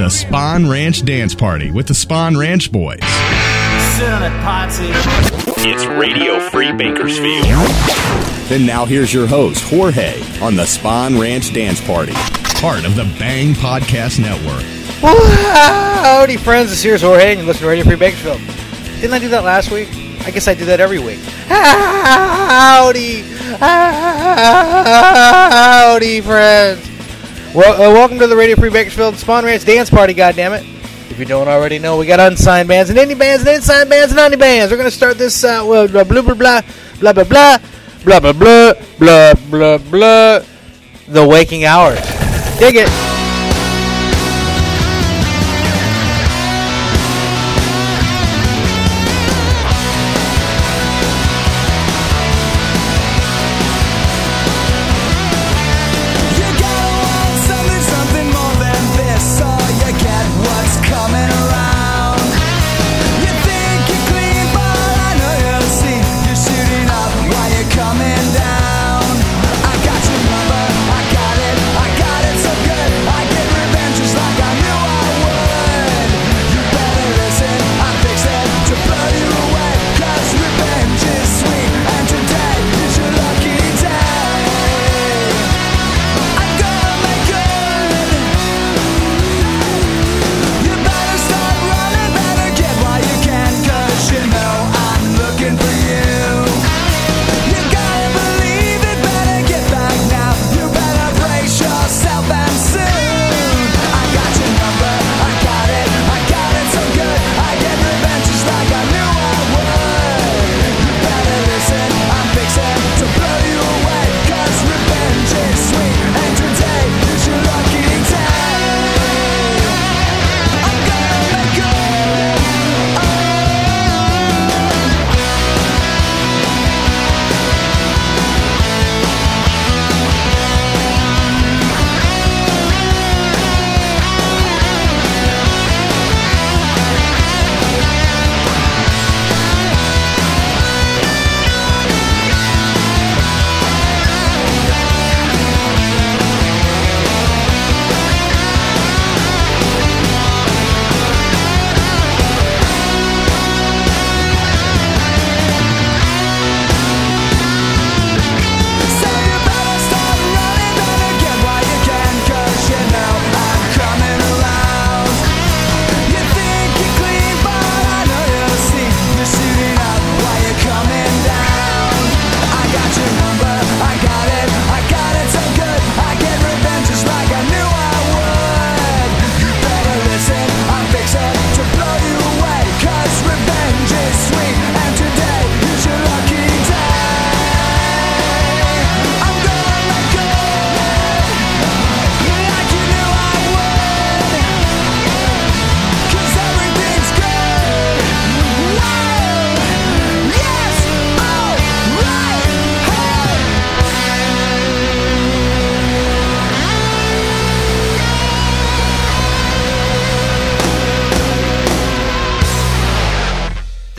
presents the Spawn Ranch Dance Party with the Spawn Ranch Boys. It's Radio Free Bakersfield. And now here's your host, Jorge, on the Spawn Ranch Dance Party. Part of the Bang Podcast Network. Howdy, friends. This here's Jorge, and you're listening to Radio Free Bakersfield. Didn't I do that last week? I guess I do that every week. Howdy, howdy, friends. Well, uh, welcome to the Radio Free Bakersfield Spawn Ranch Dance Party. Goddammit! If you don't already know, we got unsigned bands and indie bands and unsigned bands and indie bands. We're gonna start this uh, well, blah blah blah blah blah blah blah blah blah blah blah blah blah. The waking hours. Dig it.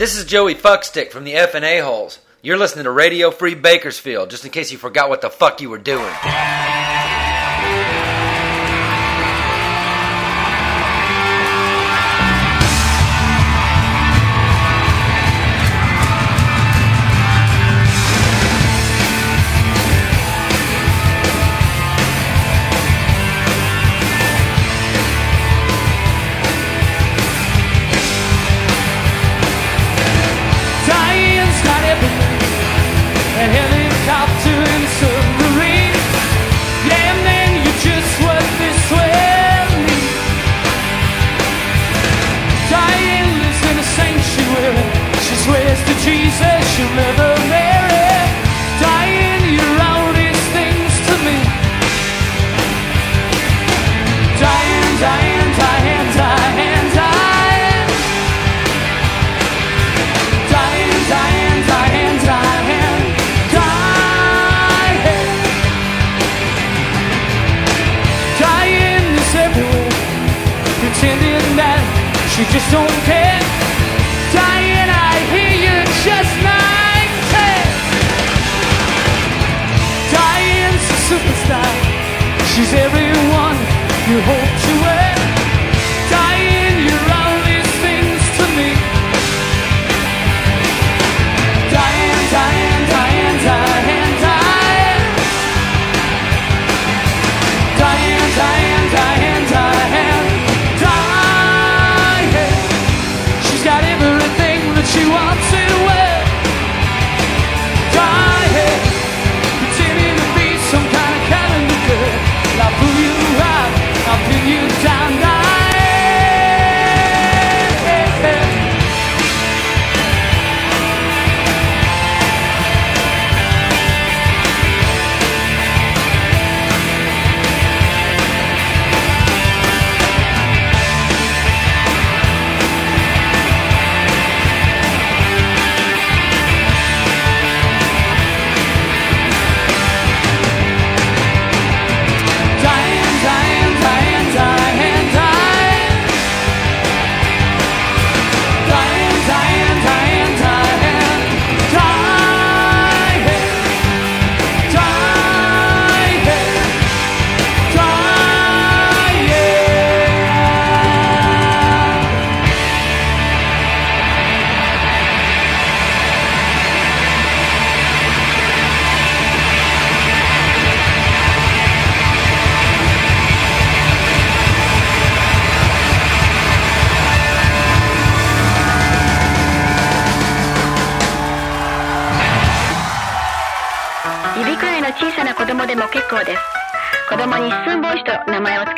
This is Joey Fuckstick from the F and A Holes. You're listening to Radio Free Bakersfield, just in case you forgot what the fuck you were doing.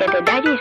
propriedade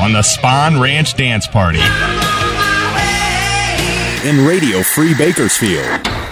on the Spawn Ranch Dance Party. In Radio Free Bakersfield.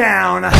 down.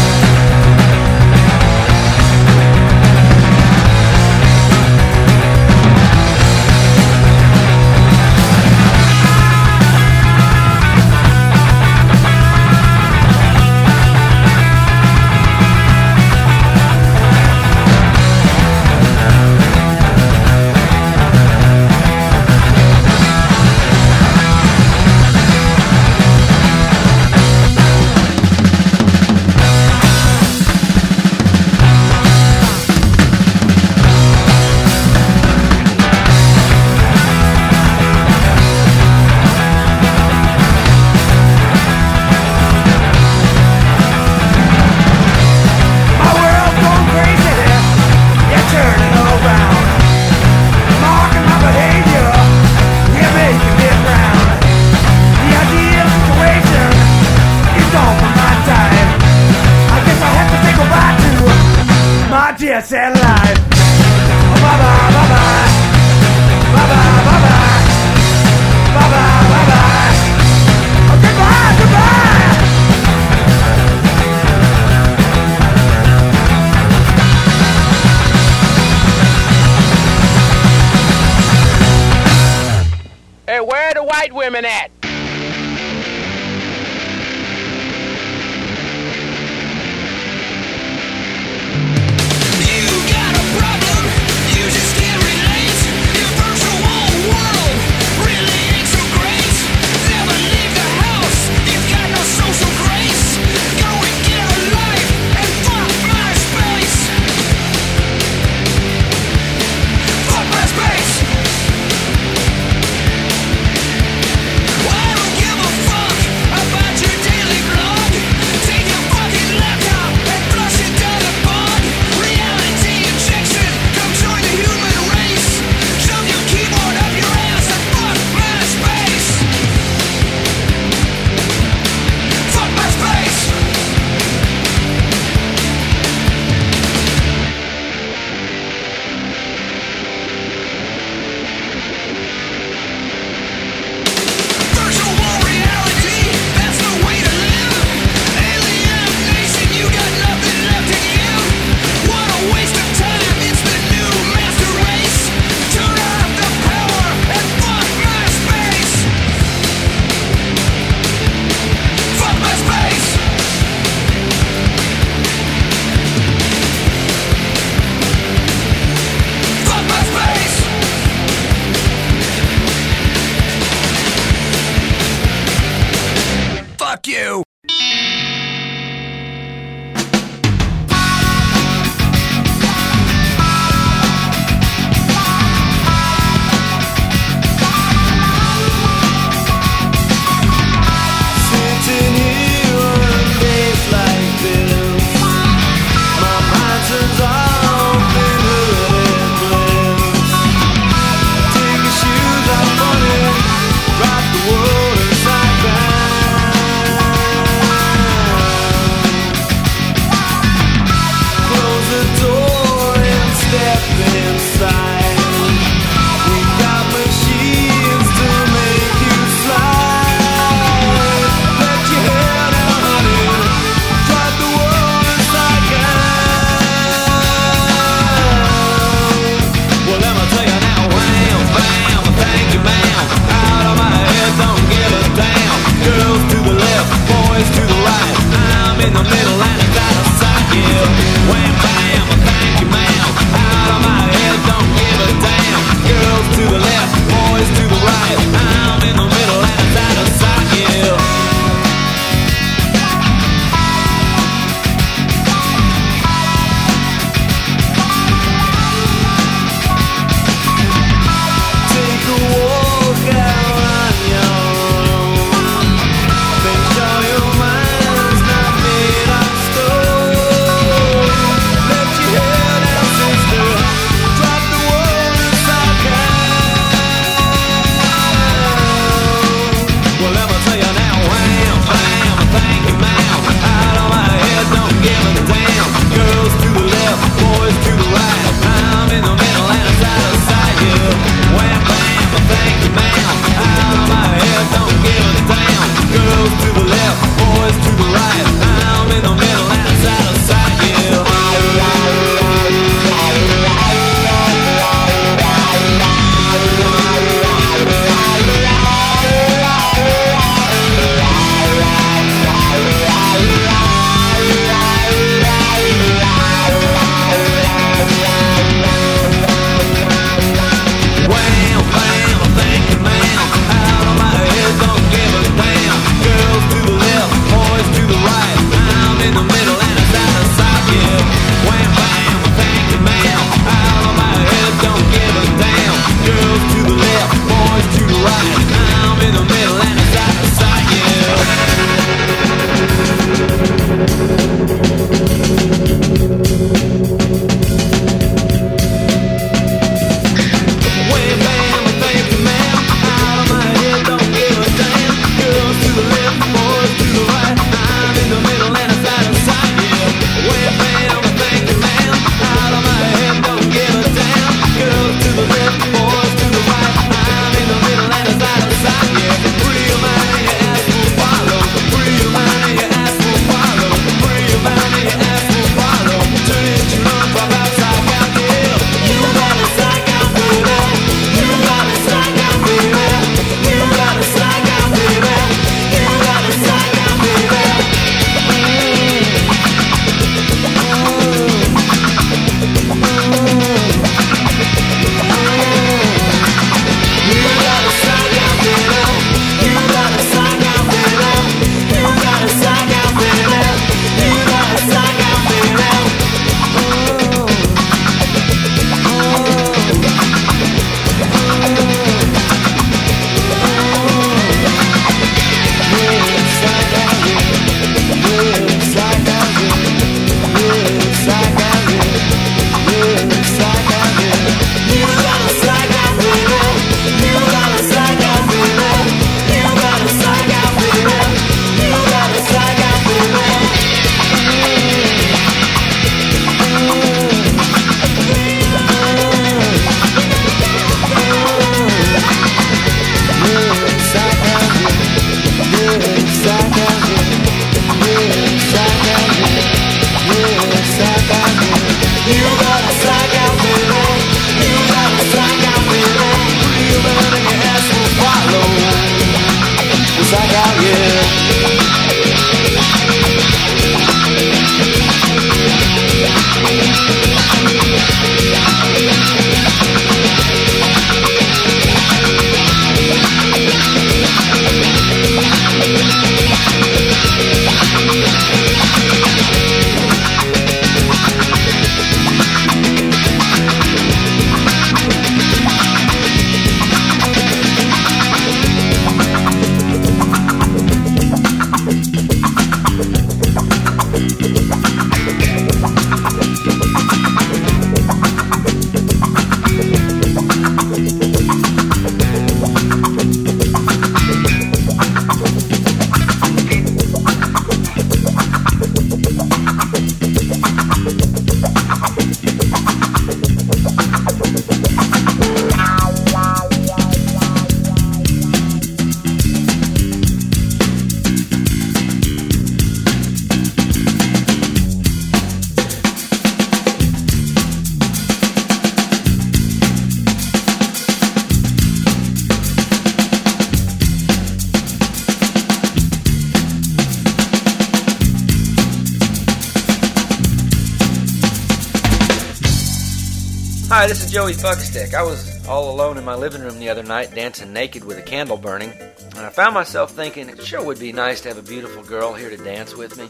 Hi, this is Joey Fuckstick. I was all alone in my living room the other night dancing naked with a candle burning, and I found myself thinking it sure would be nice to have a beautiful girl here to dance with me.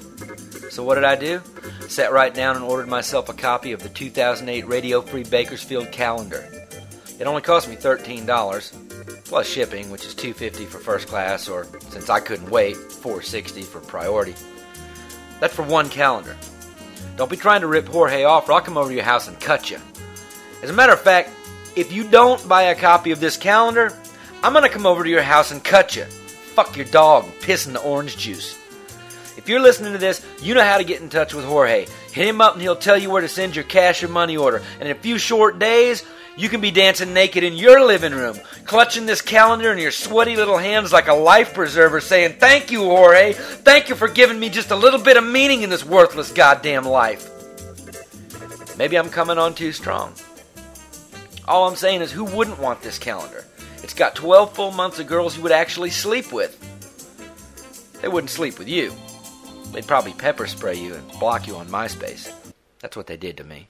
So what did I do? Sat right down and ordered myself a copy of the 2008 Radio Free Bakersfield calendar. It only cost me $13 plus shipping, which is 250 for first class or since I couldn't wait, 460 for priority. That's for one calendar. Don't be trying to rip Jorge off or I'll come over to your house and cut you. As a matter of fact, if you don't buy a copy of this calendar, I'm going to come over to your house and cut you. Fuck your dog and piss in the orange juice. If you're listening to this, you know how to get in touch with Jorge. Hit him up and he'll tell you where to send your cash or money order. And in a few short days, you can be dancing naked in your living room, clutching this calendar in your sweaty little hands like a life preserver, saying, Thank you, Jorge. Thank you for giving me just a little bit of meaning in this worthless goddamn life. Maybe I'm coming on too strong. All I'm saying is, who wouldn't want this calendar? It's got 12 full months of girls you would actually sleep with. They wouldn't sleep with you. They'd probably pepper spray you and block you on MySpace. That's what they did to me.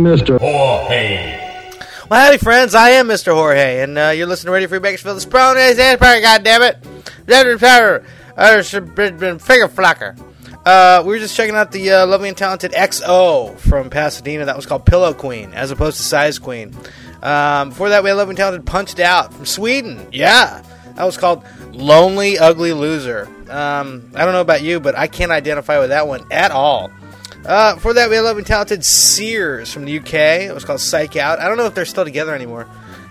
Mr. Jorge. Well, howdy, friends. I am Mr. Jorge, and uh, you're listening to Radio Free Bakersfield. The Sprawn is Empire, goddammit. Figure flocker. Uh, we were just checking out the uh, lovely and talented XO from Pasadena. That was called Pillow Queen, as opposed to Size Queen. Um, before that, we had lovely and talented Punched Out from Sweden. Yeah, that was called Lonely Ugly Loser. Um, I don't know about you, but I can't identify with that one at all. Uh, before that, we lovely and talented Sears from the UK. It was called Psych Out. I don't know if they're still together anymore,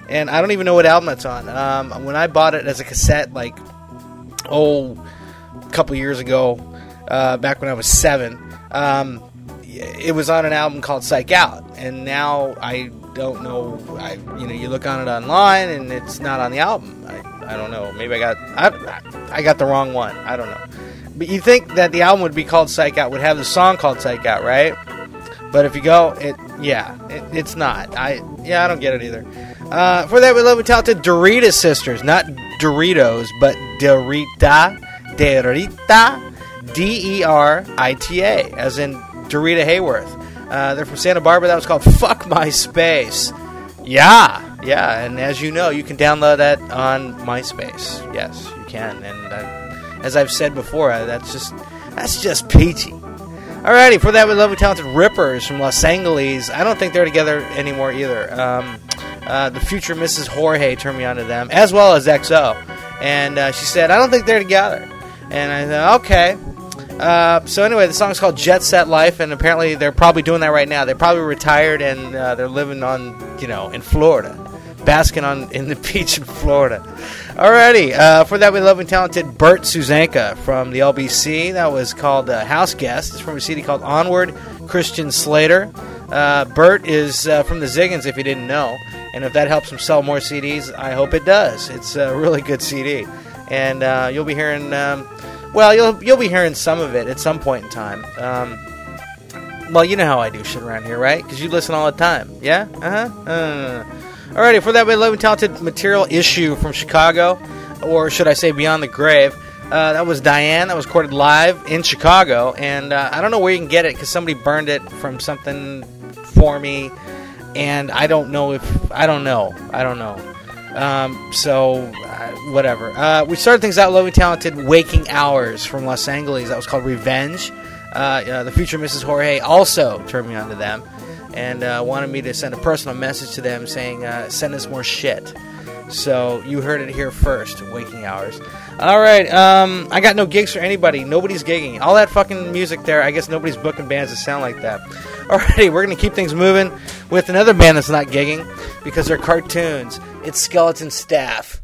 and I don't even know what album it's on. Um, when I bought it as a cassette, like oh, a couple years ago, uh, back when I was seven, um, it was on an album called Psych Out, and now I don't know. I you know you look on it online and it's not on the album. I, I don't know. Maybe I got I, I got the wrong one. I don't know. But you think that the album would be called Psych Out, would have the song called Psych Out, right? But if you go, it yeah, it, it's not. I yeah, I don't get it either. Uh, for that, we love to and talented Derita sisters, not Doritos, but Derita, Derita, D E R I T A, as in Derita Hayworth. Uh, they're from Santa Barbara. That was called "Fuck My Space." Yeah, yeah, and as you know, you can download that on MySpace. Yes, you can, and uh, as I've said before, that's just that's just peachy. Alrighty, for that we love talented Rippers from Los Angeles. I don't think they're together anymore either. Um, uh, the future Mrs. Jorge turned me on to them, as well as XO. And uh, she said, I don't think they're together. And I thought, okay. Uh, so anyway, the song's called Jet Set Life, and apparently they're probably doing that right now. They're probably retired and uh, they're living on, you know, in Florida, basking on in the beach in Florida. Alrighty, uh, for that we love and talented Bert Susanka from the LBC. That was called uh, House Guest. It's from a CD called Onward. Christian Slater. Uh, Bert is uh, from the Ziggens, if you didn't know, and if that helps him sell more CDs, I hope it does. It's a really good CD, and uh, you'll be hearing. Um, well, you'll you'll be hearing some of it at some point in time. Um, well, you know how I do shit around here, right? Because you listen all the time. Yeah? Uh-huh. Uh Alrighty, for that, we love and talented material issue from Chicago, or should I say Beyond the Grave. Uh, that was Diane. That was recorded live in Chicago, and uh, I don't know where you can get it because somebody burned it from something for me, and I don't know if I don't know. I don't know. Um, so, uh, whatever. Uh, we started things out low and talented. Waking Hours from Los Angeles. That was called Revenge. Uh, uh, the future Mrs. Jorge also turned me on to them and uh, wanted me to send a personal message to them saying, uh, send us more shit. So you heard it here first, Waking Hours. All right, um, I got no gigs for anybody. Nobody's gigging. All that fucking music there, I guess nobody's booking bands that sound like that. Alrighty, we're to keep things moving with another band that's not gigging because they're cartoons. It's Skeleton Staff.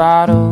Bottle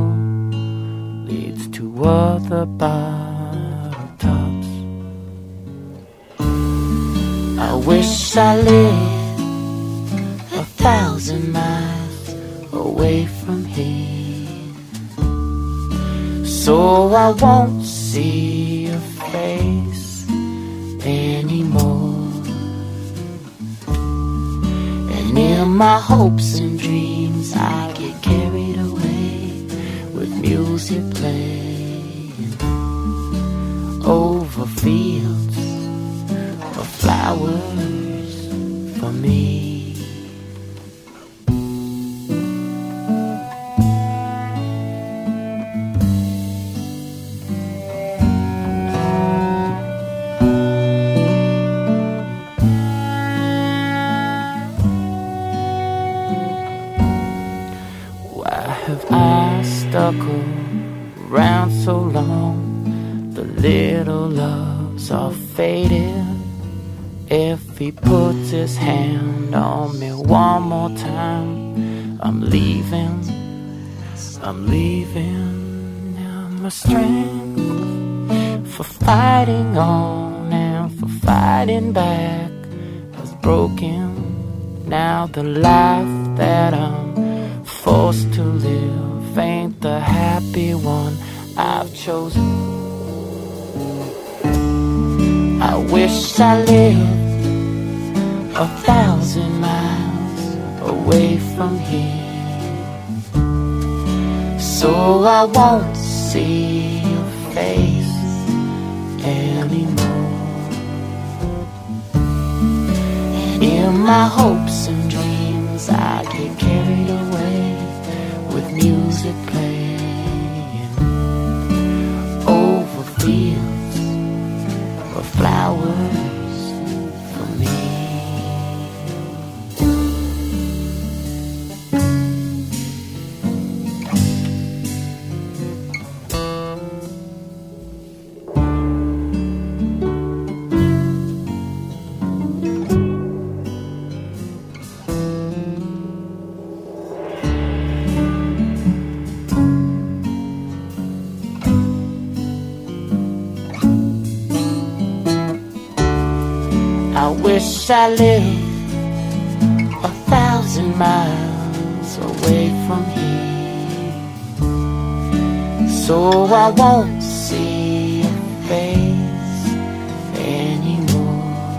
for fighting on and for fighting back has broken. Now the life that I'm forced to live ain't the happy one I've chosen. I wish I lived a thousand miles away from here, so I won't see your face anymore. In my hopes and I lived a thousand miles away from here, so I won't see your face anymore.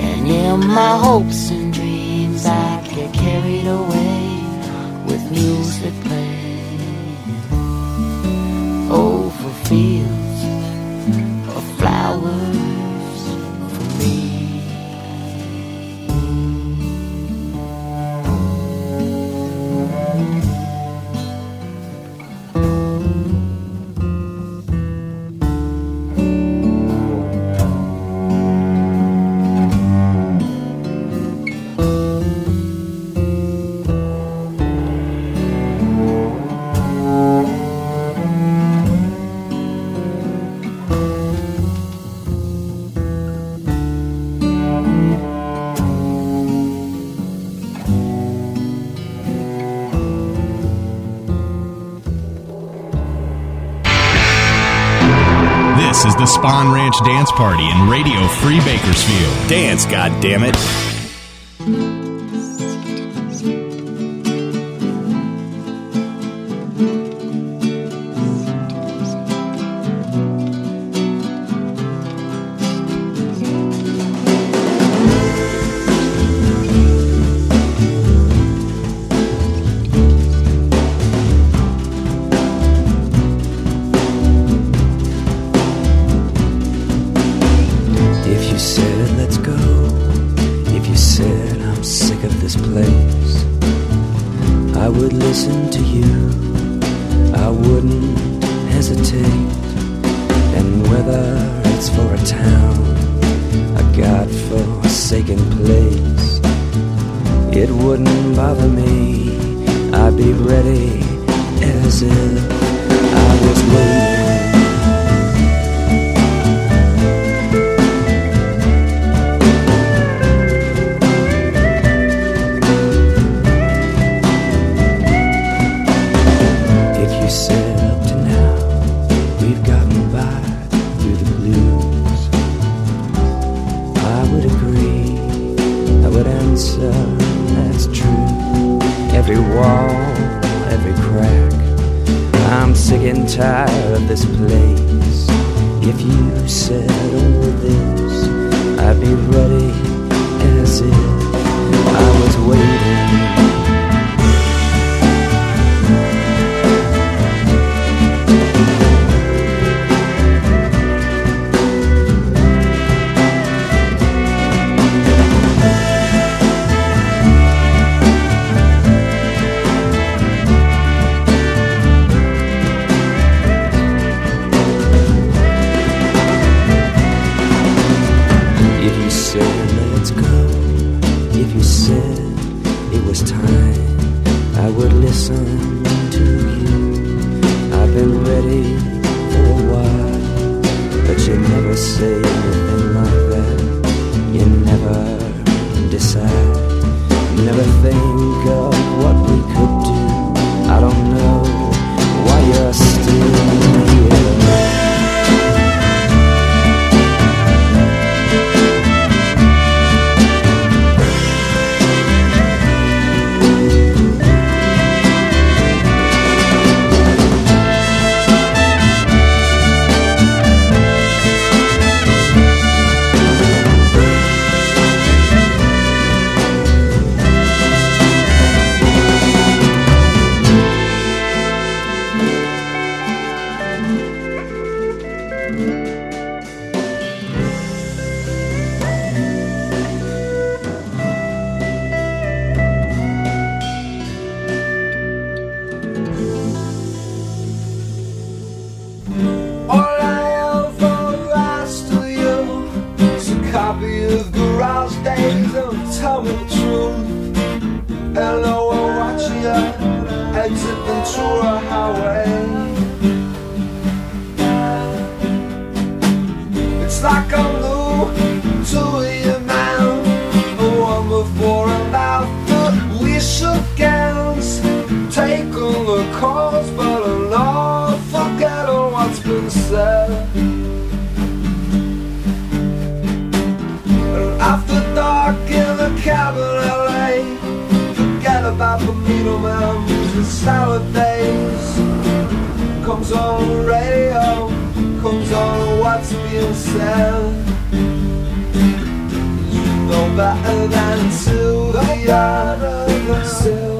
And in my hopes and dreams, I get carried away with music Spawn Ranch Dance Party in Radio Free Bakersfield. Dance, goddammit. If better than Sylvia.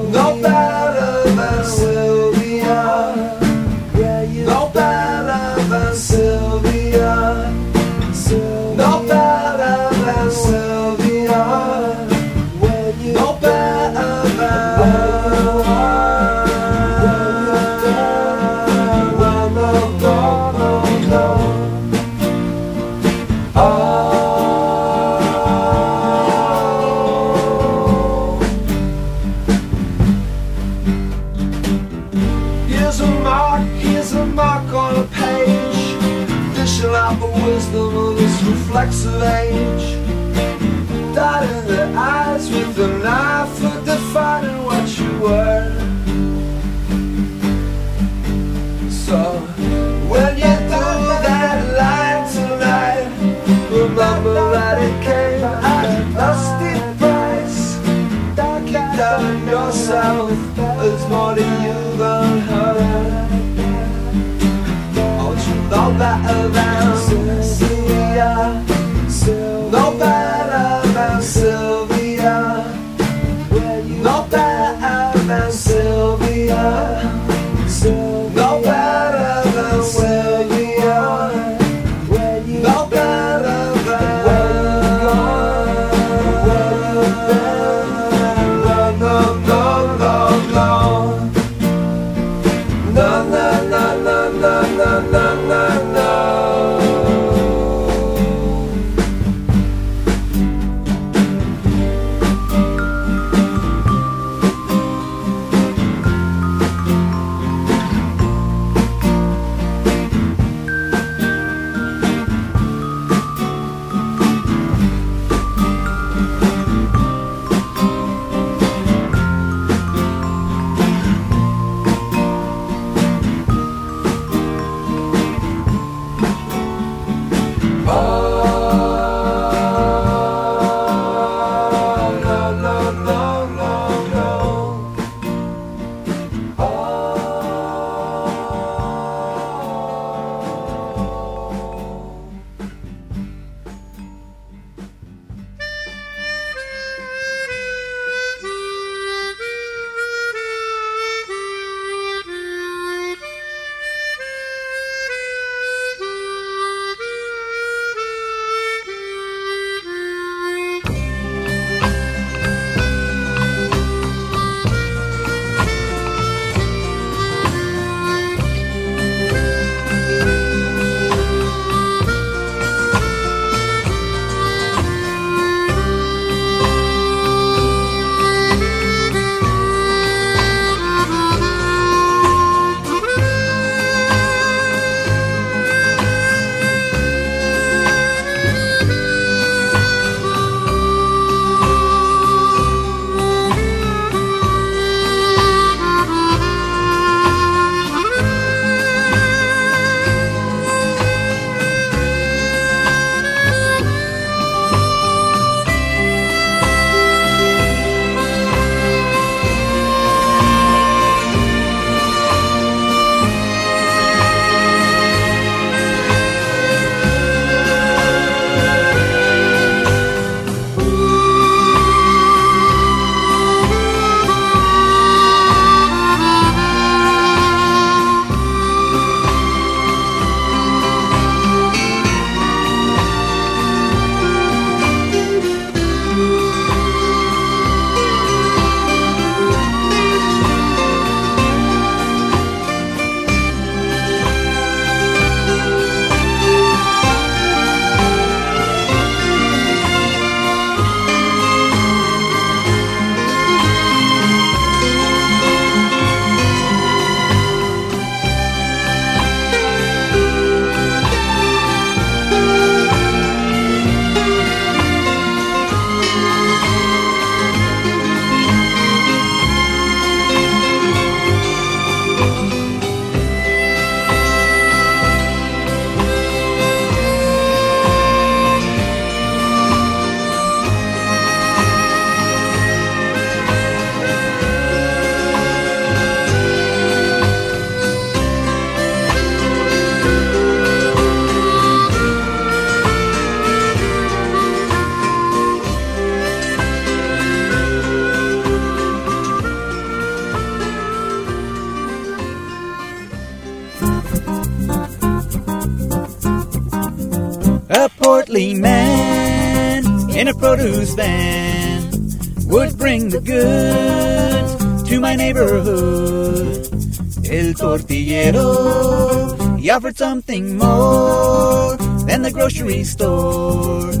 Offered something more than the grocery store.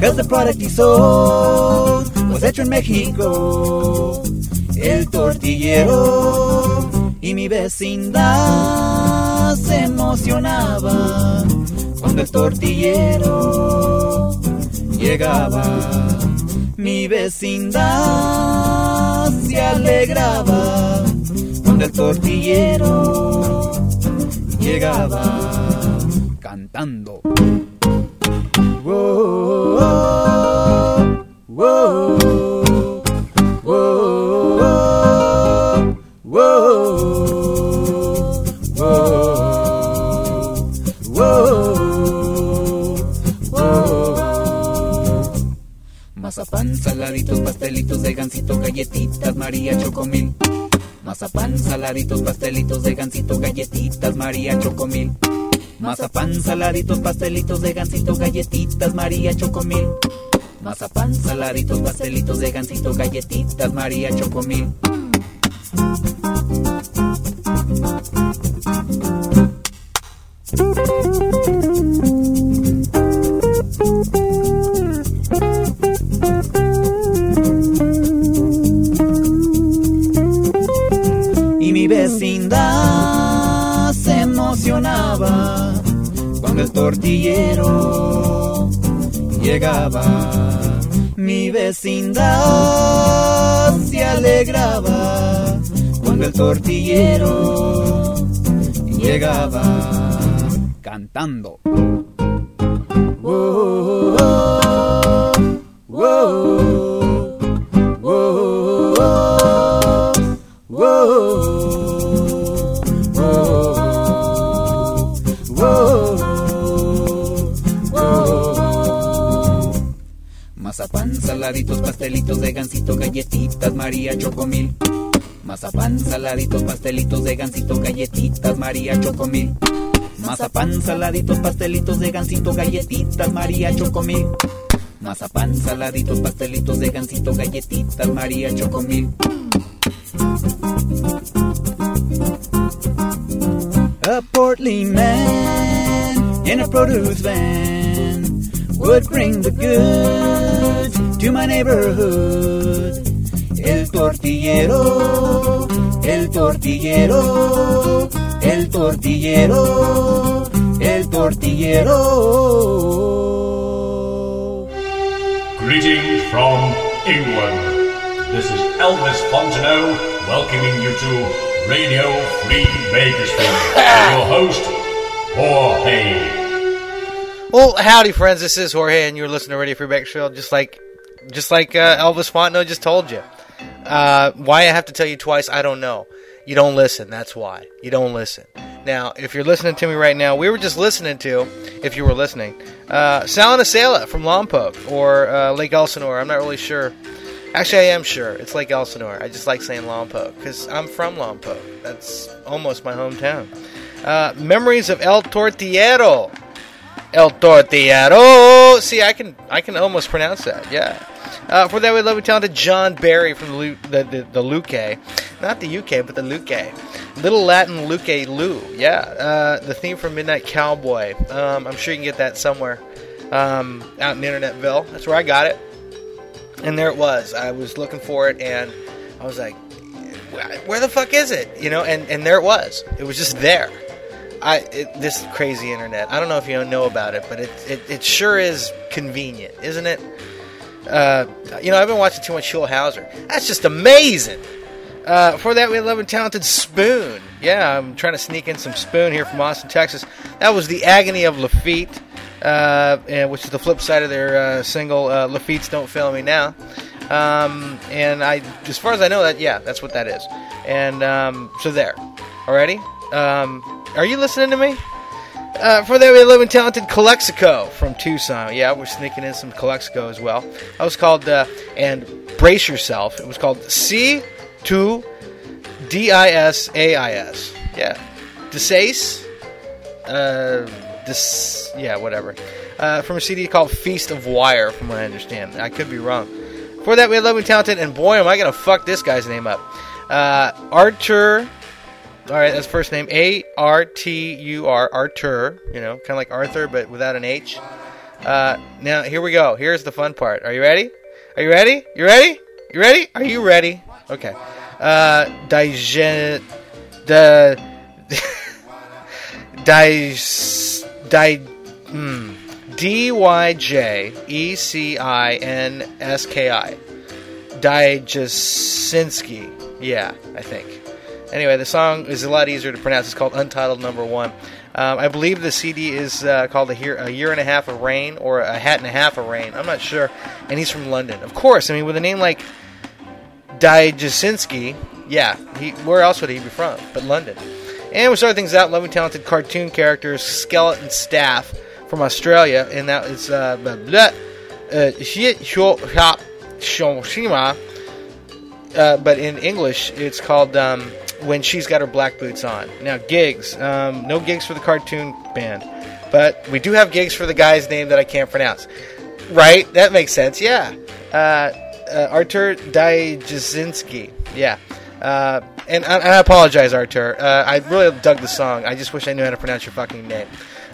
Cause the product he sold was hecho en Mexico. El tortillero y mi vecindad se emocionaba cuando el tortillero llegaba. Mi vecindad se alegraba cuando el tortillero llegaba cantando. Mazapán, saladitos, pastelitos de gansito, galletitas, María Chocomil. Mazapán, saladitos, pastelitos María Chocomil. Mazapán, saladitos, pastelitos de gansito, galletitas, María Chocomil. Mazapán, saladitos, pastelitos de gansito, galletitas, María Chocomil. Cuando el tortillero llegaba. Mi vecindad se alegraba cuando el tortillero llegaba cantando. María Chocomil. Mazapán, saladitos, pastelitos de gansito, galletitas, María Chocomil. Mazapán, saladitos, pastelitos de gansito, galletitas, María Chocomil. Mazapán, saladitos, pastelitos de gansito, galletitas, María Chocomil. A portly man in a produce van would bring the goods to my neighborhood. El tortillero, el tortillero, el tortillero, el tortillero. Greetings from England. This is Elvis Fontenot welcoming you to Radio Free Bakersfield. and your host, Jorge. Well, howdy, friends. This is Jorge, and you're listening to Radio Free Bakersfield, just like, just like uh, Elvis Fontenot just told you. Uh, why I have to tell you twice, I don't know. You don't listen. That's why you don't listen. Now, if you're listening to me right now, we were just listening to, if you were listening, uh, from Lompoc or uh, Lake Elsinore. I'm not really sure. Actually, I am sure. It's Lake Elsinore. I just like saying Lompoc because I'm from Lompoc. That's almost my hometown. Uh, memories of El Tortillero. El Tortillero. See, I can I can almost pronounce that. Yeah. Uh, for that, we love and talented John Barry from the the, the, Luke, not the UK, but the Luke. Little Latin Luke Lou. Yeah. Uh, the theme from Midnight Cowboy. Um, I'm sure you can get that somewhere um, out in Internetville. That's where I got it. And there it was. I was looking for it, and I was like, "Where- "Where the fuck is it?" You know, and and there it was. It was just there. I it, this crazy internet. I don't know if you know about it, but it it, it sure is convenient, isn't it? Uh, you know, I've been watching too much Huell Howser. That's just amazing. Uh, for that, we love and talented Spoon. Yeah, I'm trying to sneak in some Spoon here from Austin, Texas. That was the Agony of Laffitte, uh, and- which is the flip side of their uh, single uh, Laffitte's Don't Fail Me Now. Um, and I, as far as I know, that yeah, that's what that is. And um, so there, alrighty. Um, are you listening to me? Uh, for that, we love and talented Calexico from Tucson. Yeah, we're sneaking in some Calexico as well. That was called, uh, and brace yourself, it was called C2 D-I-S-A-I-S. Yeah. DeSace? Uh, this, yeah, whatever. Uh, from a CD called Feast of Wire, from what I understand. I could be wrong. For that, we had love and talented, and boy, am I going to fuck this guy's name up. Uh, Artur all right, that's first name A R T U R Artur. You know, kind of like Arthur, but without an H. Uh, now here we go. Here's the fun part. Are you ready? Are you ready? You ready? You ready? Are you ready? Okay. Uh, the Dis Di mm, D Y J E C I N S K I. Dijasinski. Yeah, I think. Anyway, the song is a lot easier to pronounce. It's called Untitled Number One. Um, I believe the CD is uh, called a year, a year and a half of rain or a hat and a half of rain. I'm not sure. And he's from London, of course. I mean, with a name like Dijasinski, yeah, he, where else would he be from? But London. And we start things out. Loving talented cartoon characters, Skeleton Staff from Australia, and that is uh, blah, blah, uh. Uh, but in English, it's called um, When She's Got Her Black Boots On. Now, gigs. Um, no gigs for the cartoon band. But we do have gigs for the guy's name that I can't pronounce. Right? That makes sense, yeah. Uh, uh, Artur Dijasinski. Yeah. Uh, and, I- and I apologize, Artur. Uh, I really dug the song. I just wish I knew how to pronounce your fucking name.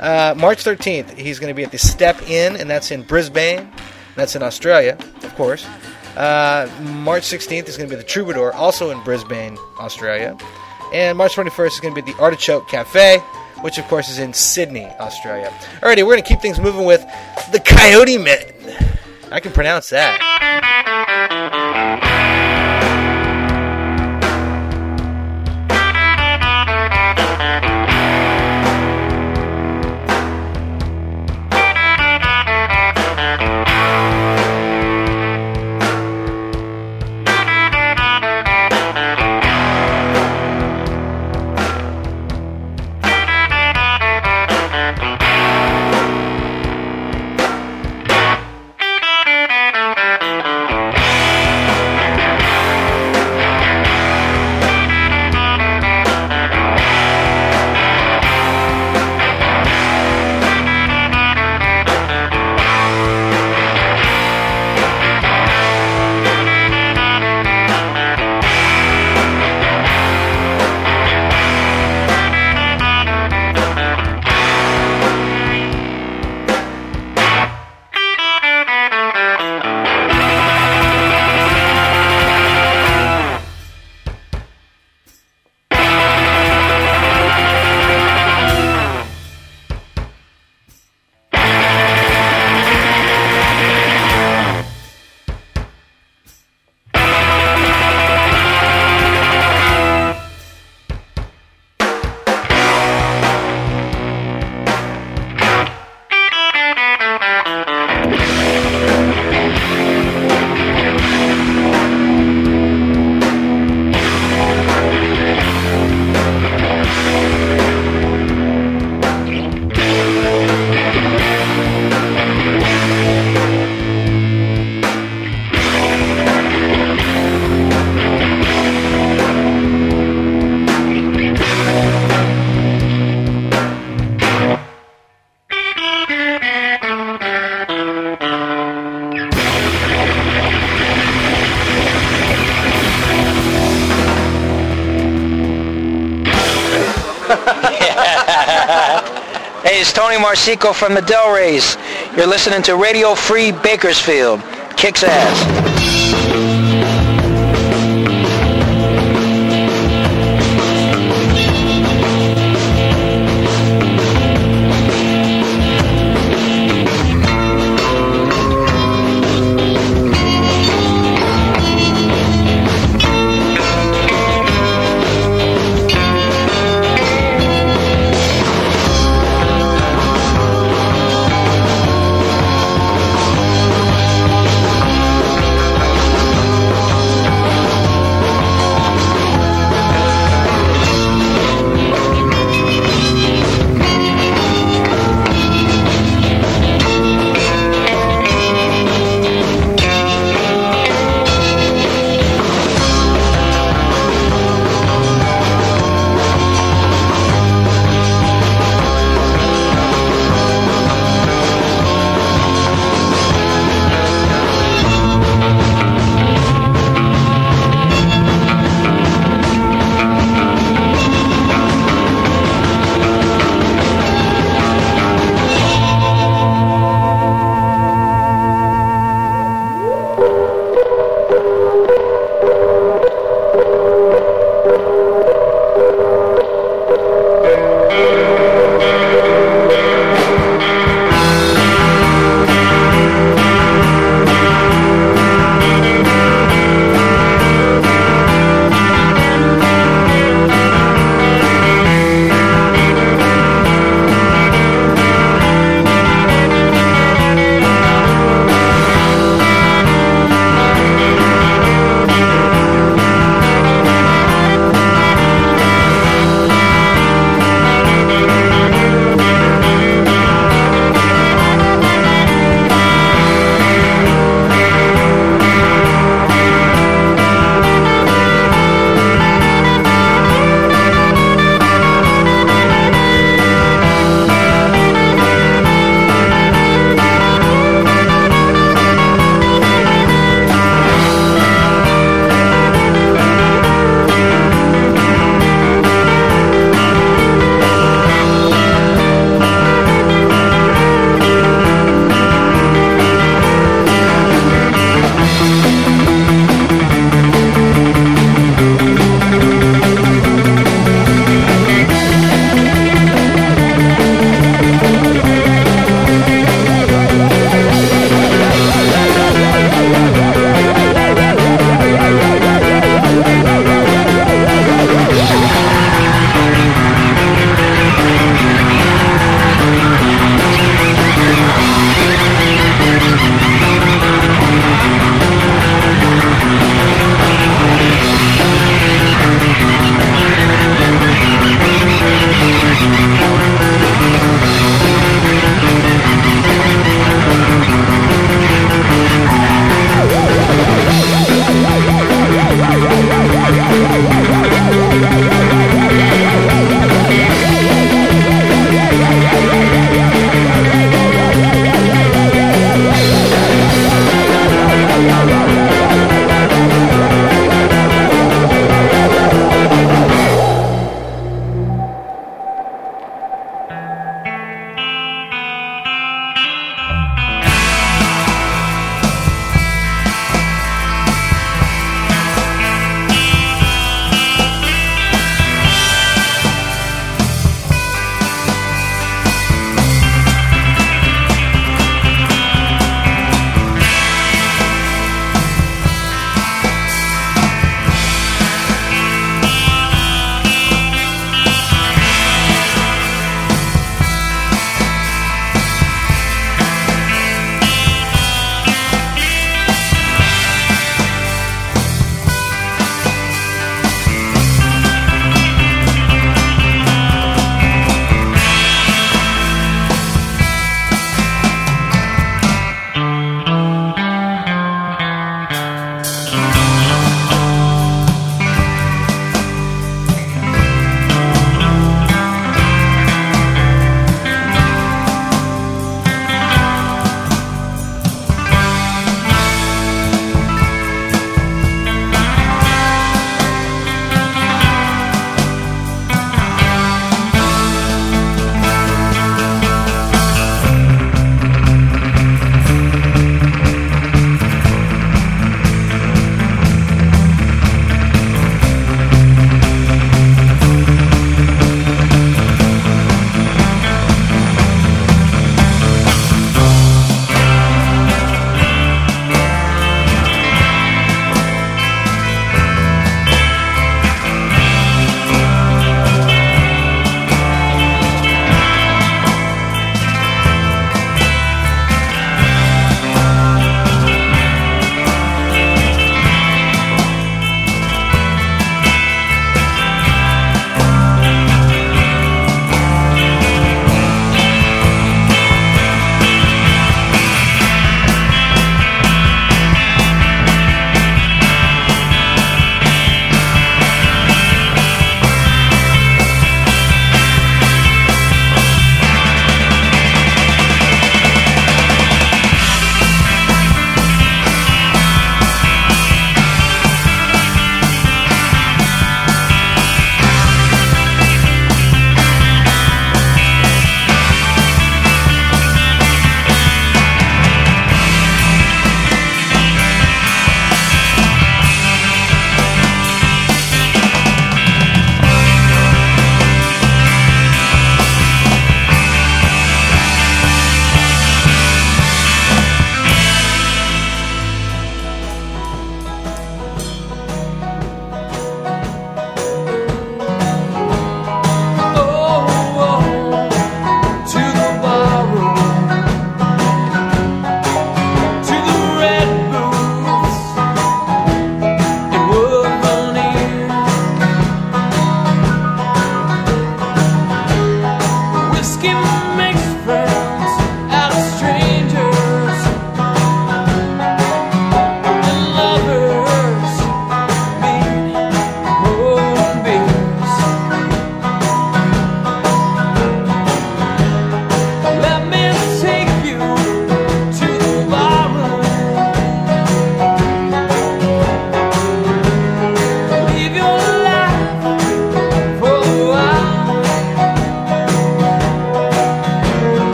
Uh, March 13th, he's going to be at the Step Inn, and that's in Brisbane. That's in Australia, of course. Uh, March 16th is going to be the Troubadour, also in Brisbane, Australia. And March 21st is going to be the Artichoke Cafe, which of course is in Sydney, Australia. Alrighty, we're going to keep things moving with the Coyote Men. I can pronounce that. Marsico from the Del Rays. You're listening to Radio Free Bakersfield. Kicks ass.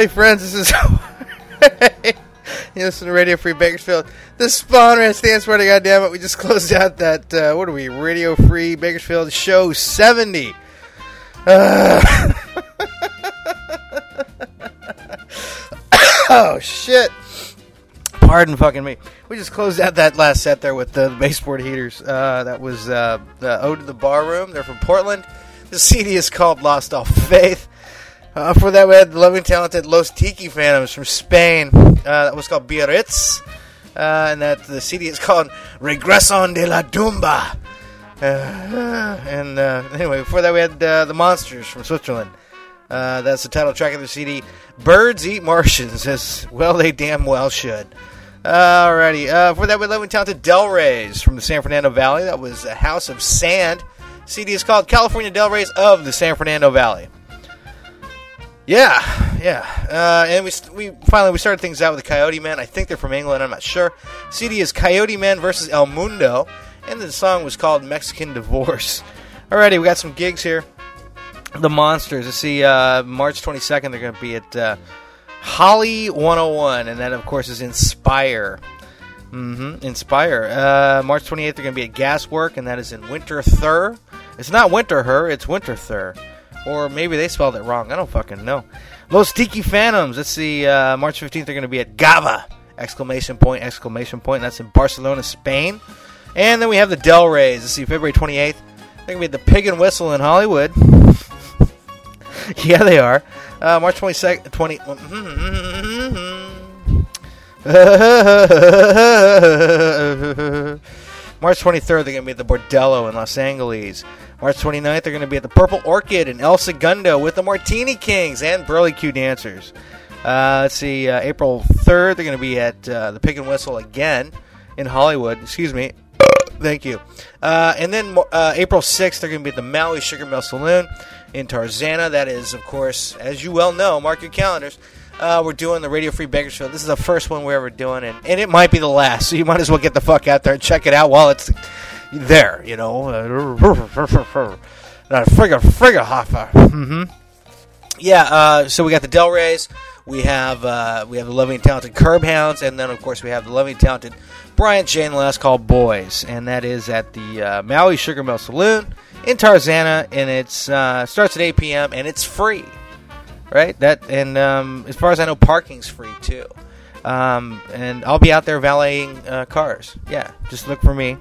Howdy, friends. This is. you listen to Radio Free Bakersfield. The Spawn stands for it. Goddamn it! We just closed out that. Uh, what are we? Radio Free Bakersfield show seventy. Uh, oh shit! Pardon fucking me. We just closed out that last set there with the baseboard heaters. Uh, that was uh, the Ode to the Bar Room. They're from Portland. The CD is called Lost All Faith. Uh, for that, we had the loving, talented Los Tiki Phantoms from Spain. Uh, that was called Biarritz. Uh, and that the CD is called Regreson de la Tumba. Uh, and uh, anyway, before that, we had uh, the Monsters from Switzerland. That's the title track of the CD. Birds eat Martians, as well they damn well should. Alrighty, for that, we had loving, talented Del Reyes from the San Fernando Valley. That was a House of Sand. CD is called California Del Reyes of the San Fernando Valley. Yeah, yeah. Uh, and we, we finally we started things out with the Coyote Men. I think they're from England. I'm not sure. CD is Coyote Men versus El Mundo, and the song was called Mexican Divorce. Alrighty, we got some gigs here. The Monsters. Let's see. Uh, March 22nd, they're going to be at uh, Holly 101, and that of course is Inspire. Mm-hmm. Inspire. Uh, March 28th, they're going to be at Gaswork, and that is in Winter Thur. It's not Winter Her, it's Winter Thur. Or maybe they spelled it wrong. I don't fucking know. Los Tiki Phantoms. Let's see. Uh, March 15th, they're going to be at Gava! Exclamation point, exclamation point. That's in Barcelona, Spain. And then we have the Del Reyes. Let's see. February 28th, they're going to be at the Pig and Whistle in Hollywood. yeah, they are. Uh, March 22nd, 20. March 23rd, they're going to be at the Bordello in Los Angeles. March 29th, they're going to be at the Purple Orchid in El Segundo with the Martini Kings and Burly Q Dancers. Uh, let's see, uh, April 3rd, they're going to be at uh, the Pig and Whistle again in Hollywood. Excuse me. Thank you. Uh, and then uh, April 6th, they're going to be at the Maui Sugar Mill Saloon in Tarzana. That is, of course, as you well know, mark your calendars. Uh, we're doing the Radio Free Bakersfield. This is the first one we're ever doing, and, and it might be the last. So you might as well get the fuck out there and check it out while it's there. You know, frigga frigga hoffa. Mm-hmm. Yeah. Uh, so we got the Del Reys. We have uh, we have the loving and talented Curb Hounds, and then of course we have the loving and talented Bryant Jane Last Call Boys, and that is at the uh, Maui Sugar Mill Saloon in Tarzana, and it's uh, starts at 8 p.m. and it's free right? That and um, as far as I know, parking's free too. Um, and I'll be out there valeting uh, cars. Yeah, just look for me.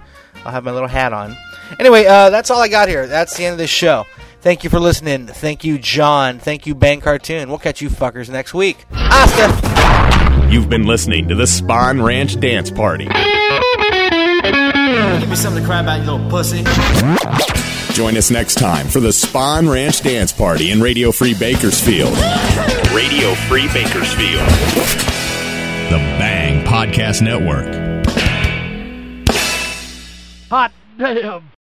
I'll have my little hat on. Anyway, uh, that's all I got here. That's the end of this show. Thank you for listening. Thank you, John. Thank you, Bang Cartoon. We'll catch you fuckers next week. Hasta. You've been listening to the Spawn Ranch Dance Party. Give me something to cry about, you little pussy. Join us next time for the Spawn Ranch Dance Party in Radio Free Bakersfield. Radio Free Bakersfield. The Bang Podcast Network. Hot damn.